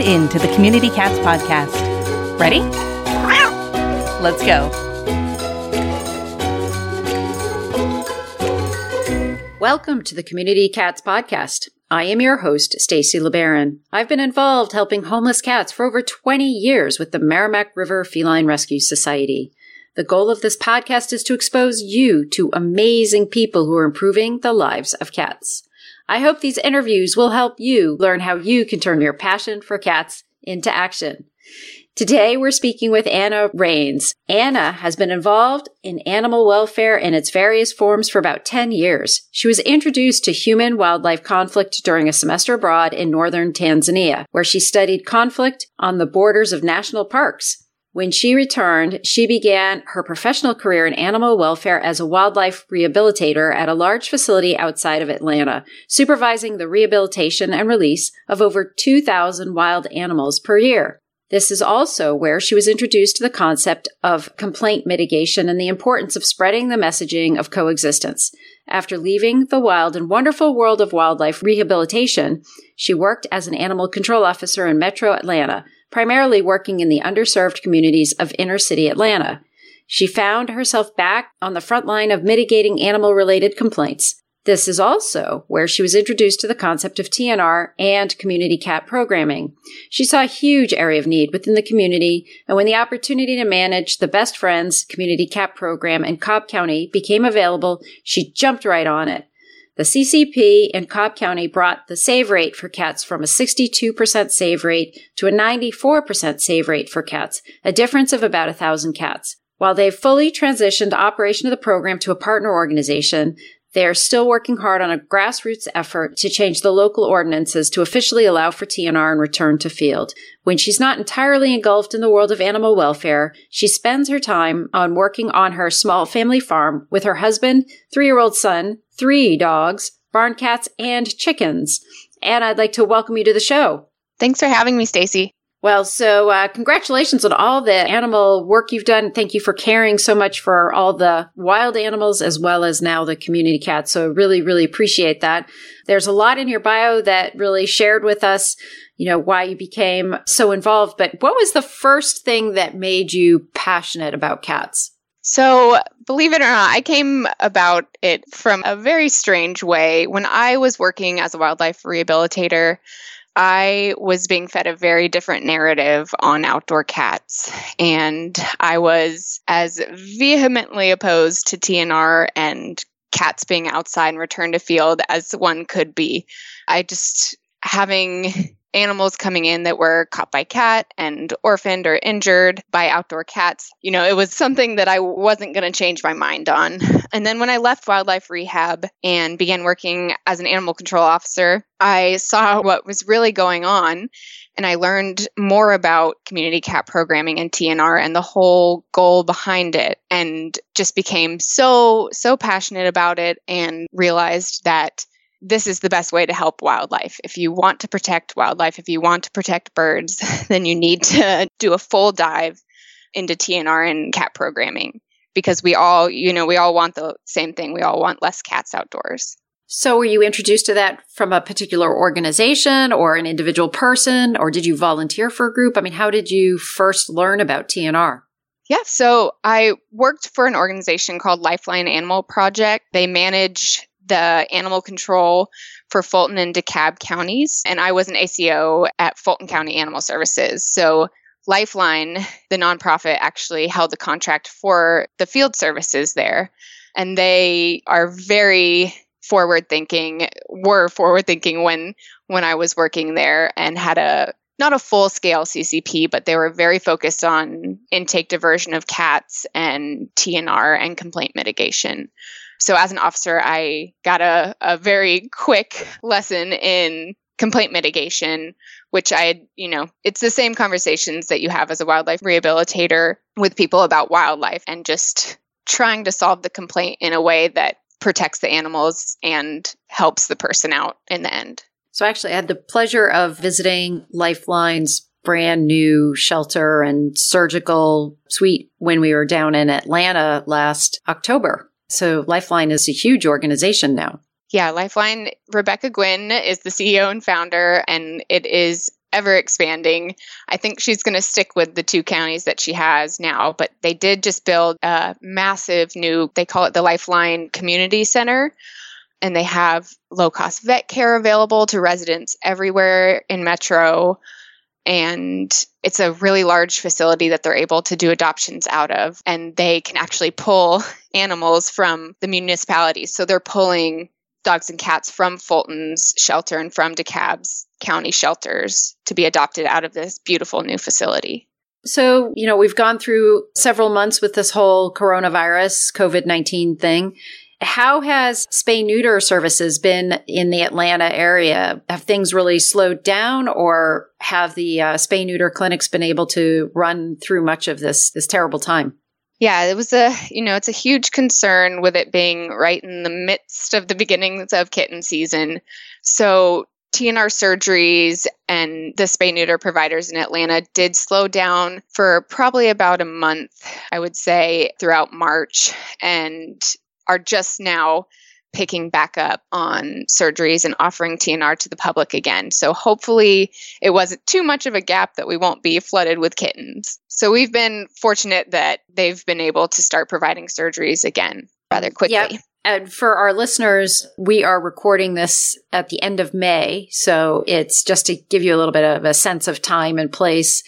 tuned in to the Community Cats podcast. Ready? Let's go. Welcome to the Community Cats podcast. I am your host, Stacy LeBaron. I've been involved helping homeless cats for over 20 years with the Merrimack River Feline Rescue Society. The goal of this podcast is to expose you to amazing people who are improving the lives of cats. I hope these interviews will help you learn how you can turn your passion for cats into action. Today, we're speaking with Anna Raines. Anna has been involved in animal welfare in its various forms for about 10 years. She was introduced to human wildlife conflict during a semester abroad in northern Tanzania, where she studied conflict on the borders of national parks. When she returned, she began her professional career in animal welfare as a wildlife rehabilitator at a large facility outside of Atlanta, supervising the rehabilitation and release of over 2,000 wild animals per year. This is also where she was introduced to the concept of complaint mitigation and the importance of spreading the messaging of coexistence. After leaving the wild and wonderful world of wildlife rehabilitation, she worked as an animal control officer in Metro Atlanta, primarily working in the underserved communities of inner city Atlanta. She found herself back on the front line of mitigating animal related complaints. This is also where she was introduced to the concept of TNR and community cat programming. She saw a huge area of need within the community, and when the opportunity to manage the Best Friends community cat program in Cobb County became available, she jumped right on it. The CCP in Cobb County brought the save rate for cats from a 62% save rate to a 94% save rate for cats, a difference of about thousand cats. While they've fully transitioned operation of the program to a partner organization, they are still working hard on a grassroots effort to change the local ordinances to officially allow for TNR and return to field. When she's not entirely engulfed in the world of animal welfare, she spends her time on working on her small family farm with her husband, three year old son, three dogs, barn cats, and chickens. And I'd like to welcome you to the show. Thanks for having me, Stacy. Well, so uh, congratulations on all the animal work you've done. Thank you for caring so much for all the wild animals as well as now the community cats. So really, really appreciate that. There's a lot in your bio that really shared with us, you know, why you became so involved. But what was the first thing that made you passionate about cats? So, believe it or not, I came about it from a very strange way. When I was working as a wildlife rehabilitator, I was being fed a very different narrative on outdoor cats. And I was as vehemently opposed to TNR and cats being outside and return to field as one could be. I just having animals coming in that were caught by cat and orphaned or injured by outdoor cats. You know, it was something that I wasn't going to change my mind on. And then when I left wildlife rehab and began working as an animal control officer, I saw what was really going on and I learned more about community cat programming and TNR and the whole goal behind it and just became so so passionate about it and realized that this is the best way to help wildlife. If you want to protect wildlife, if you want to protect birds, then you need to do a full dive into TNR and cat programming because we all, you know, we all want the same thing. We all want less cats outdoors. So, were you introduced to that from a particular organization or an individual person, or did you volunteer for a group? I mean, how did you first learn about TNR? Yeah, so I worked for an organization called Lifeline Animal Project. They manage the animal control for Fulton and DeKalb counties, and I was an ACO at Fulton County Animal Services. So Lifeline, the nonprofit, actually held the contract for the field services there. And they are very forward thinking, were forward thinking when when I was working there and had a not a full scale CCP, but they were very focused on intake diversion of cats and TNR and complaint mitigation. So as an officer, I got a, a very quick lesson in complaint mitigation, which I, you know, it's the same conversations that you have as a wildlife rehabilitator with people about wildlife and just trying to solve the complaint in a way that protects the animals and helps the person out in the end. So I actually I had the pleasure of visiting Lifeline's brand new shelter and surgical suite when we were down in Atlanta last October. So Lifeline is a huge organization now. Yeah, Lifeline, Rebecca Guinn is the CEO and founder, and it is ever expanding. I think she's going to stick with the two counties that she has now, but they did just build a massive new, they call it the Lifeline Community Center. And they have low cost vet care available to residents everywhere in Metro. And it's a really large facility that they're able to do adoptions out of. And they can actually pull animals from the municipalities. So they're pulling dogs and cats from Fulton's shelter and from DeKalb's county shelters to be adopted out of this beautiful new facility. So, you know, we've gone through several months with this whole coronavirus, COVID 19 thing. How has spay neuter services been in the Atlanta area? Have things really slowed down or have the uh, spay neuter clinics been able to run through much of this, this terrible time? Yeah, it was a, you know, it's a huge concern with it being right in the midst of the beginnings of kitten season. So TNR surgeries and the spay neuter providers in Atlanta did slow down for probably about a month, I would say, throughout March, and are just now picking back up on surgeries and offering TNR to the public again. So hopefully it wasn't too much of a gap that we won't be flooded with kittens. So we've been fortunate that they've been able to start providing surgeries again rather quickly. Yep. And for our listeners, we are recording this at the end of May. So it's just to give you a little bit of a sense of time and place.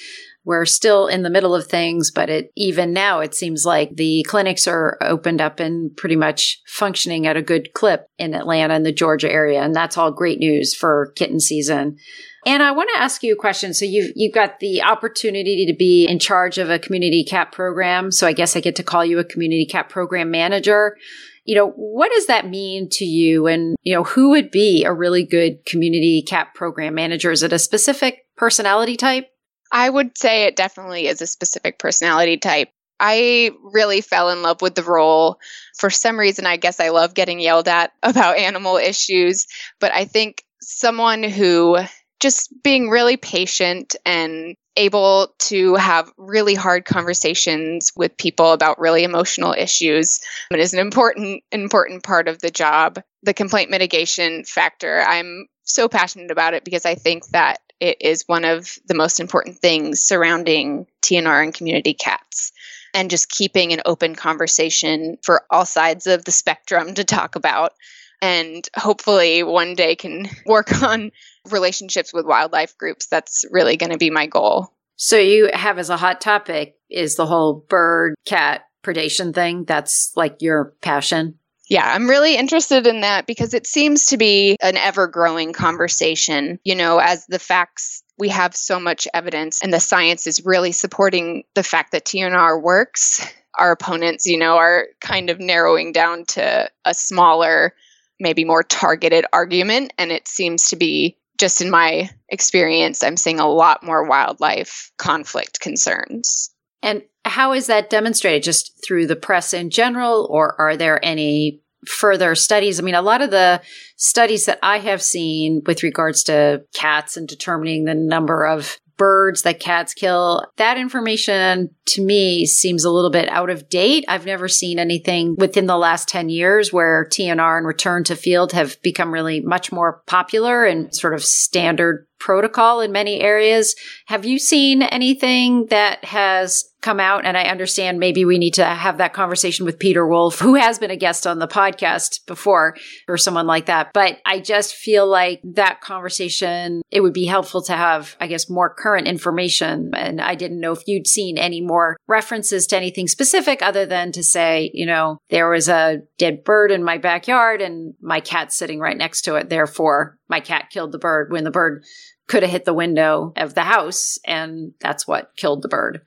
We're still in the middle of things, but it, even now, it seems like the clinics are opened up and pretty much functioning at a good clip in Atlanta and the Georgia area. And that's all great news for kitten season. And I want to ask you a question. So you've, you've got the opportunity to be in charge of a community cat program. So I guess I get to call you a community cat program manager. You know, what does that mean to you? And, you know, who would be a really good community cat program manager? Is it a specific personality type? I would say it definitely is a specific personality type. I really fell in love with the role. For some reason, I guess I love getting yelled at about animal issues, but I think someone who just being really patient and able to have really hard conversations with people about really emotional issues is an important important part of the job the complaint mitigation factor i'm so passionate about it because i think that it is one of the most important things surrounding TNR and community cats. And just keeping an open conversation for all sides of the spectrum to talk about. And hopefully one day can work on relationships with wildlife groups. That's really going to be my goal. So you have as a hot topic is the whole bird cat predation thing. That's like your passion. Yeah, I'm really interested in that because it seems to be an ever growing conversation. You know, as the facts, we have so much evidence, and the science is really supporting the fact that TNR works. Our opponents, you know, are kind of narrowing down to a smaller, maybe more targeted argument. And it seems to be, just in my experience, I'm seeing a lot more wildlife conflict concerns. And how is that demonstrated? Just through the press in general, or are there any further studies? I mean, a lot of the studies that I have seen with regards to cats and determining the number of birds that cats kill, that information to me seems a little bit out of date. I've never seen anything within the last 10 years where TNR and return to field have become really much more popular and sort of standard protocol in many areas. Have you seen anything that has come out? And I understand maybe we need to have that conversation with Peter Wolf, who has been a guest on the podcast before, or someone like that. But I just feel like that conversation, it would be helpful to have, I guess, more current information. And I didn't know if you'd seen any more references to anything specific other than to say, you know, there was a dead bird in my backyard and my cat's sitting right next to it. Therefore, my cat killed the bird when the bird could have hit the window of the house, and that's what killed the bird.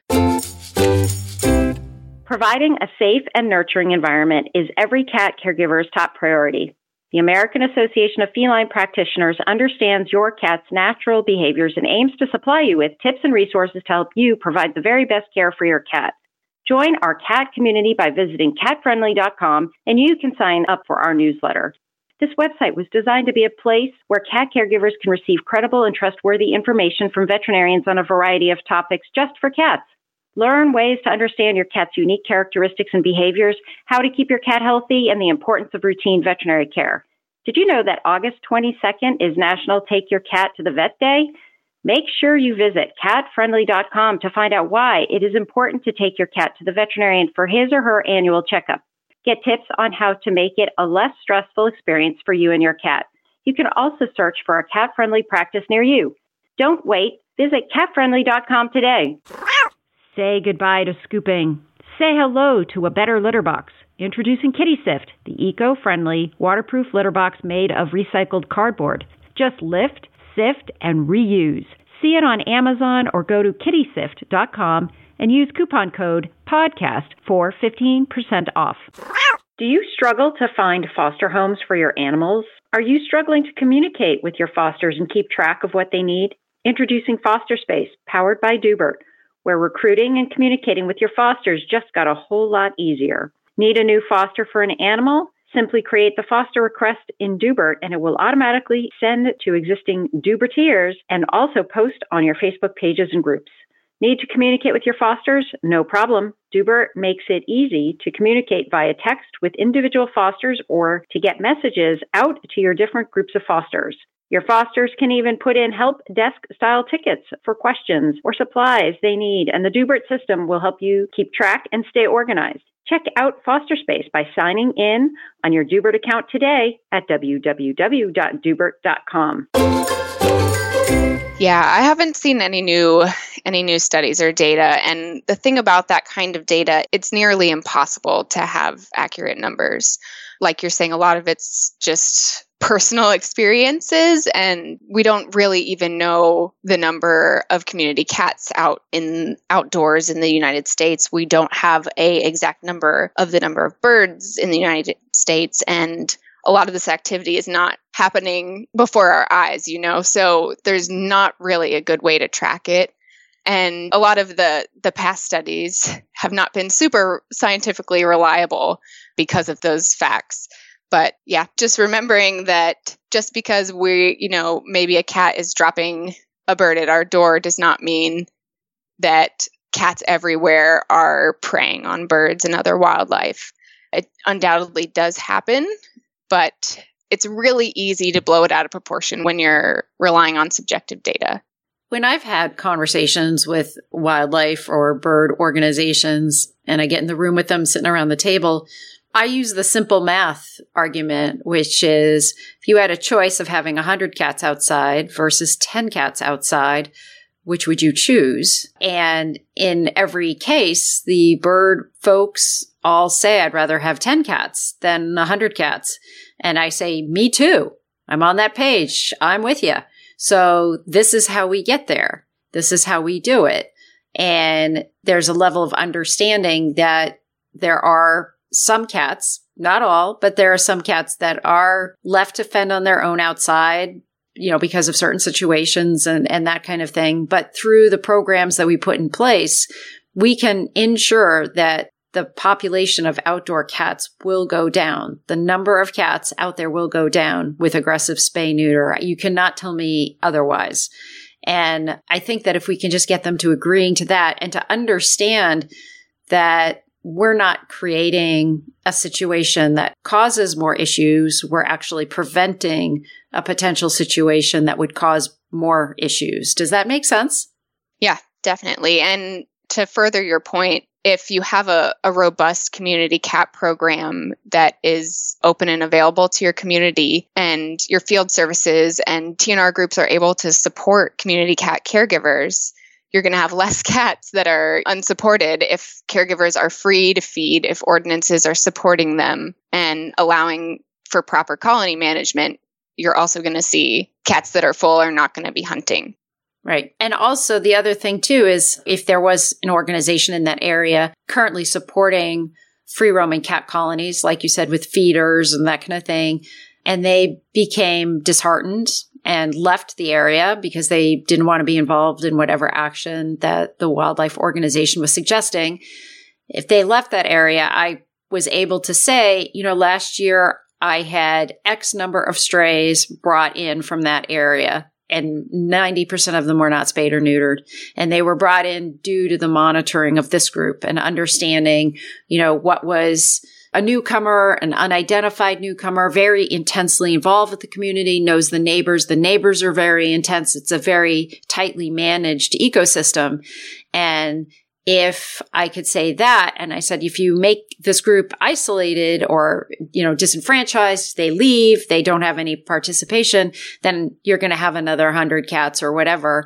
Providing a safe and nurturing environment is every cat caregiver's top priority. The American Association of Feline Practitioners understands your cat's natural behaviors and aims to supply you with tips and resources to help you provide the very best care for your cat. Join our cat community by visiting catfriendly.com and you can sign up for our newsletter. This website was designed to be a place where cat caregivers can receive credible and trustworthy information from veterinarians on a variety of topics just for cats. Learn ways to understand your cat's unique characteristics and behaviors, how to keep your cat healthy, and the importance of routine veterinary care. Did you know that August 22nd is National Take Your Cat to the Vet Day? Make sure you visit catfriendly.com to find out why it is important to take your cat to the veterinarian for his or her annual checkup. Get tips on how to make it a less stressful experience for you and your cat. You can also search for a cat friendly practice near you. Don't wait. Visit catfriendly.com today. Say goodbye to scooping. Say hello to a better litter box. Introducing Kitty Sift, the eco friendly, waterproof litter box made of recycled cardboard. Just lift, sift, and reuse. See it on Amazon or go to kittysift.com and use coupon code PODCAST for 15% off. Do you struggle to find foster homes for your animals? Are you struggling to communicate with your fosters and keep track of what they need? Introducing Foster Space, powered by Doobert, where recruiting and communicating with your fosters just got a whole lot easier. Need a new foster for an animal? Simply create the foster request in Doobert and it will automatically send to existing Dubertiers and also post on your Facebook pages and groups. Need to communicate with your fosters? No problem. Doobert makes it easy to communicate via text with individual fosters or to get messages out to your different groups of fosters. Your fosters can even put in help desk style tickets for questions or supplies they need, and the Doobert system will help you keep track and stay organized. Check out Foster Space by signing in on your Doobert account today at www.doobert.com. Yeah, I haven't seen any new any new studies or data and the thing about that kind of data, it's nearly impossible to have accurate numbers. Like you're saying a lot of it's just personal experiences and we don't really even know the number of community cats out in outdoors in the United States. We don't have a exact number of the number of birds in the United States and a lot of this activity is not happening before our eyes, you know. So there's not really a good way to track it. And a lot of the the past studies have not been super scientifically reliable because of those facts. But yeah, just remembering that just because we, you know, maybe a cat is dropping a bird at our door does not mean that cats everywhere are preying on birds and other wildlife. It undoubtedly does happen, but it's really easy to blow it out of proportion when you're relying on subjective data. When I've had conversations with wildlife or bird organizations and I get in the room with them sitting around the table, I use the simple math argument, which is if you had a choice of having 100 cats outside versus 10 cats outside, which would you choose? And in every case, the bird folks all say, I'd rather have 10 cats than 100 cats. And I say, me too. I'm on that page. I'm with you. So this is how we get there. This is how we do it. And there's a level of understanding that there are some cats, not all, but there are some cats that are left to fend on their own outside, you know, because of certain situations and, and that kind of thing. But through the programs that we put in place, we can ensure that the population of outdoor cats will go down. The number of cats out there will go down with aggressive spay neuter. You cannot tell me otherwise. And I think that if we can just get them to agreeing to that and to understand that we're not creating a situation that causes more issues. We're actually preventing a potential situation that would cause more issues. Does that make sense? Yeah, definitely. And to further your point, if you have a, a robust community cat program that is open and available to your community and your field services and TNR groups are able to support community cat caregivers, you're going to have less cats that are unsupported if caregivers are free to feed, if ordinances are supporting them and allowing for proper colony management. You're also going to see cats that are full are not going to be hunting. Right. And also the other thing too is if there was an organization in that area currently supporting free roaming cat colonies, like you said, with feeders and that kind of thing, and they became disheartened and left the area because they didn't want to be involved in whatever action that the wildlife organization was suggesting. If they left that area, I was able to say, you know, last year I had X number of strays brought in from that area and 90% of them were not spayed or neutered. And they were brought in due to the monitoring of this group and understanding, you know, what was a newcomer, an unidentified newcomer, very intensely involved with the community, knows the neighbors. The neighbors are very intense. It's a very tightly managed ecosystem. And if I could say that, and I said, if you make this group isolated or, you know, disenfranchised, they leave, they don't have any participation, then you're going to have another hundred cats or whatever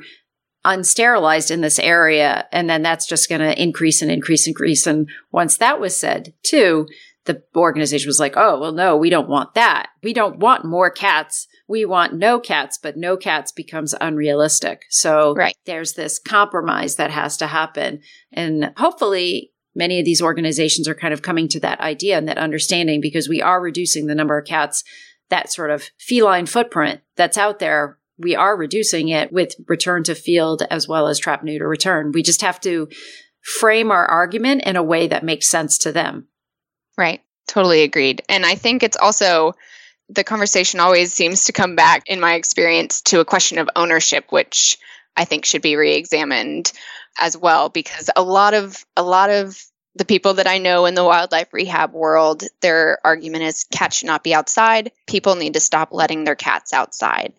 unsterilized in this area. And then that's just going to increase and increase and increase. And once that was said too, the organization was like, oh, well, no, we don't want that. We don't want more cats. We want no cats, but no cats becomes unrealistic. So right. there's this compromise that has to happen. And hopefully, many of these organizations are kind of coming to that idea and that understanding because we are reducing the number of cats, that sort of feline footprint that's out there. We are reducing it with return to field as well as trap neuter return. We just have to frame our argument in a way that makes sense to them. Right. Totally agreed. And I think it's also the conversation always seems to come back, in my experience, to a question of ownership, which I think should be re-examined as well, because a lot of a lot of the people that I know in the wildlife rehab world, their argument is cats should not be outside. People need to stop letting their cats outside.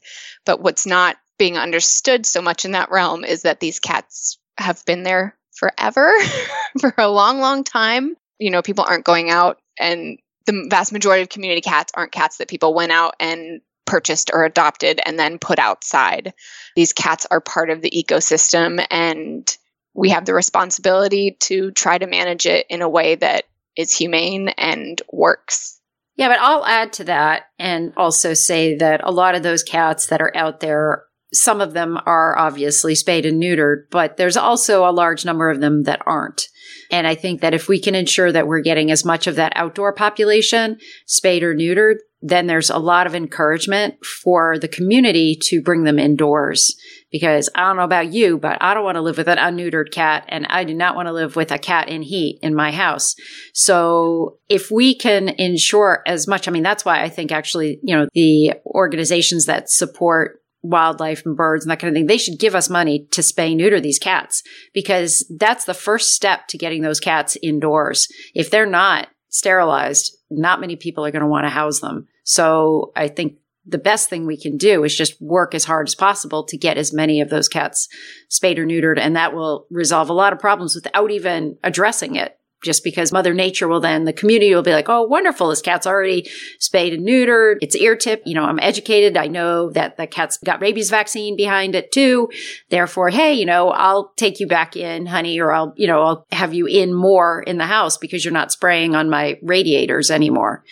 But what's not being understood so much in that realm is that these cats have been there forever, for a long, long time you know, people aren't going out and the vast majority of community cats aren't cats that people went out and purchased or adopted and then put outside. These cats are part of the ecosystem and we have the responsibility to try to manage it in a way that is humane and works. Yeah, but I'll add to that and also say that a lot of those cats that are out there some of them are obviously spayed and neutered, but there's also a large number of them that aren't. And I think that if we can ensure that we're getting as much of that outdoor population spayed or neutered, then there's a lot of encouragement for the community to bring them indoors. Because I don't know about you, but I don't want to live with an unneutered cat and I do not want to live with a cat in heat in my house. So if we can ensure as much, I mean, that's why I think actually, you know, the organizations that support wildlife and birds and that kind of thing, they should give us money to spay neuter these cats because that's the first step to getting those cats indoors. If they're not sterilized, not many people are going to want to house them. So I think the best thing we can do is just work as hard as possible to get as many of those cats spayed or neutered. And that will resolve a lot of problems without even addressing it just because mother nature will then the community will be like oh wonderful this cat's already spayed and neutered. It's ear tip you know i'm educated. I know that the cat's got rabies vaccine behind it too. Therefore hey you know i'll take you back in honey or i'll you know i'll have you in more in the house because you're not spraying on my radiators anymore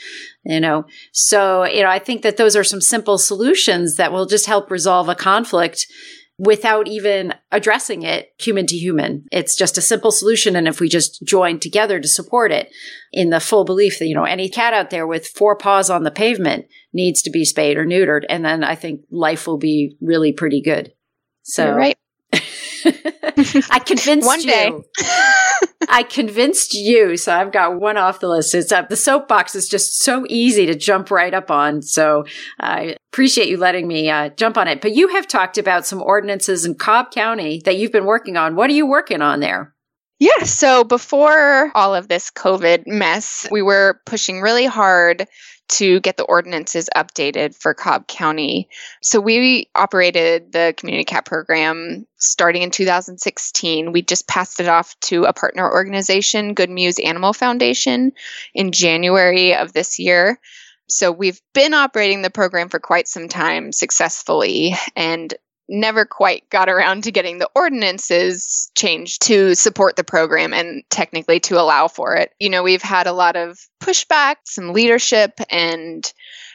you know? So you know i think that those are some simple solutions that will just help resolve a conflict without even addressing it human to human. It's just a simple solution. And if we just join together to support it in the full belief that, you know, any cat out there with four paws on the pavement needs to be spayed or neutered. And then I think life will be really pretty good. So, You're right. I convinced one day. you. I convinced you, so I've got one off the list. It's up. The soapbox is just so easy to jump right up on. So I appreciate you letting me uh, jump on it. But you have talked about some ordinances in Cobb County that you've been working on. What are you working on there? Yeah, so before all of this COVID mess, we were pushing really hard to get the ordinances updated for Cobb County. So we operated the community cat program starting in 2016. We just passed it off to a partner organization, Good Mews Animal Foundation, in January of this year. So we've been operating the program for quite some time successfully and never quite got around to getting the ordinances changed to support the program and technically to allow for it. You know, we've had a lot of pushback, some leadership, and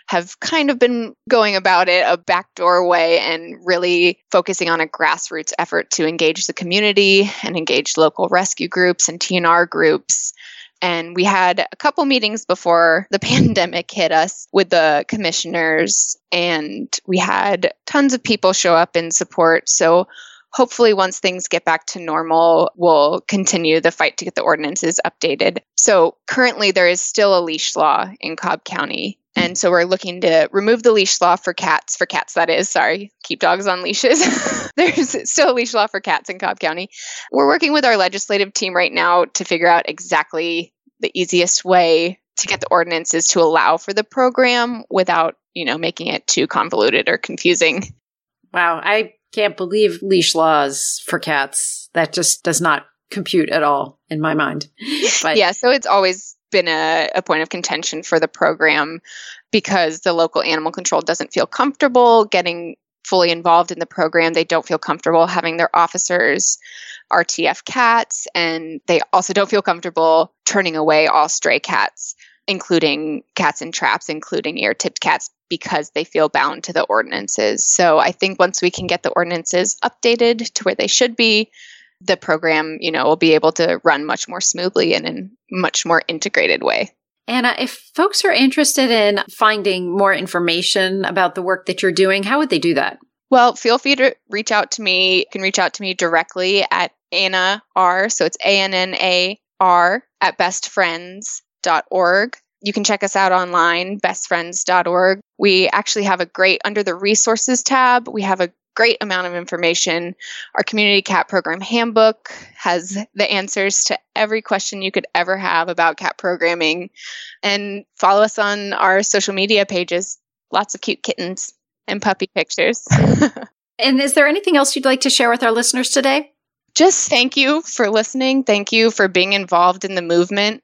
have kind of been going about it a backdoor way and really focusing on a grassroots effort to engage the community and engage local rescue groups and TNR groups and we had a couple meetings before the pandemic hit us with the commissioners, and we had tons of people show up in support. So hopefully once things get back to normal we'll continue the fight to get the ordinances updated so currently there is still a leash law in cobb county and so we're looking to remove the leash law for cats for cats that is sorry keep dogs on leashes there's still a leash law for cats in cobb county we're working with our legislative team right now to figure out exactly the easiest way to get the ordinances to allow for the program without, you know, making it too convoluted or confusing. Wow, I can't believe leash laws for cats. That just does not compute at all in my mind. But yeah, so it's always been a, a point of contention for the program because the local animal control doesn't feel comfortable getting fully involved in the program. They don't feel comfortable having their officers RTF cats, and they also don't feel comfortable turning away all stray cats, including cats in traps, including ear tipped cats, because they feel bound to the ordinances. So I think once we can get the ordinances updated to where they should be, the program, you know, will be able to run much more smoothly and in much more integrated way. Anna, if folks are interested in finding more information about the work that you're doing, how would they do that? Well, feel free to reach out to me. You can reach out to me directly at Anna R. So it's A N N A R at bestfriends.org. You can check us out online, bestfriends.org. We actually have a great, under the resources tab, we have a great amount of information. Our community cat program handbook has the answers to every question you could ever have about cat programming. And follow us on our social media pages. Lots of cute kittens and puppy pictures. and is there anything else you'd like to share with our listeners today? Just thank you for listening. Thank you for being involved in the movement.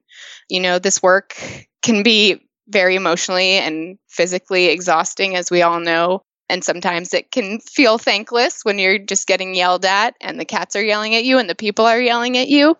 You know, this work can be very emotionally and physically exhausting, as we all know. And sometimes it can feel thankless when you're just getting yelled at and the cats are yelling at you and the people are yelling at you.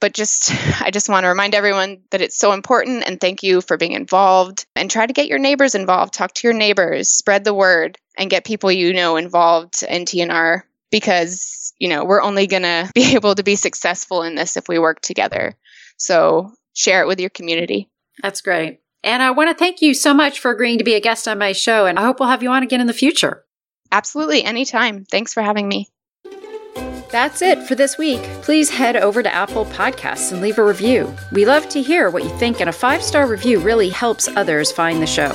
But just, I just want to remind everyone that it's so important and thank you for being involved and try to get your neighbors involved. Talk to your neighbors, spread the word, and get people you know involved in TNR because, you know, we're only going to be able to be successful in this if we work together. So share it with your community. That's great. And I want to thank you so much for agreeing to be a guest on my show. And I hope we'll have you on again in the future. Absolutely. Anytime. Thanks for having me. That's it for this week. Please head over to Apple Podcasts and leave a review. We love to hear what you think, and a five star review really helps others find the show.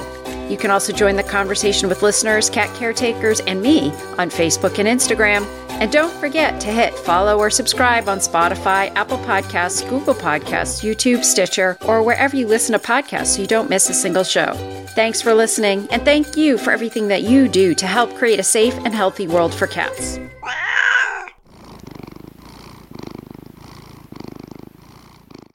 You can also join the conversation with listeners, cat caretakers, and me on Facebook and Instagram. And don't forget to hit follow or subscribe on Spotify, Apple Podcasts, Google Podcasts, YouTube, Stitcher, or wherever you listen to podcasts so you don't miss a single show. Thanks for listening, and thank you for everything that you do to help create a safe and healthy world for cats.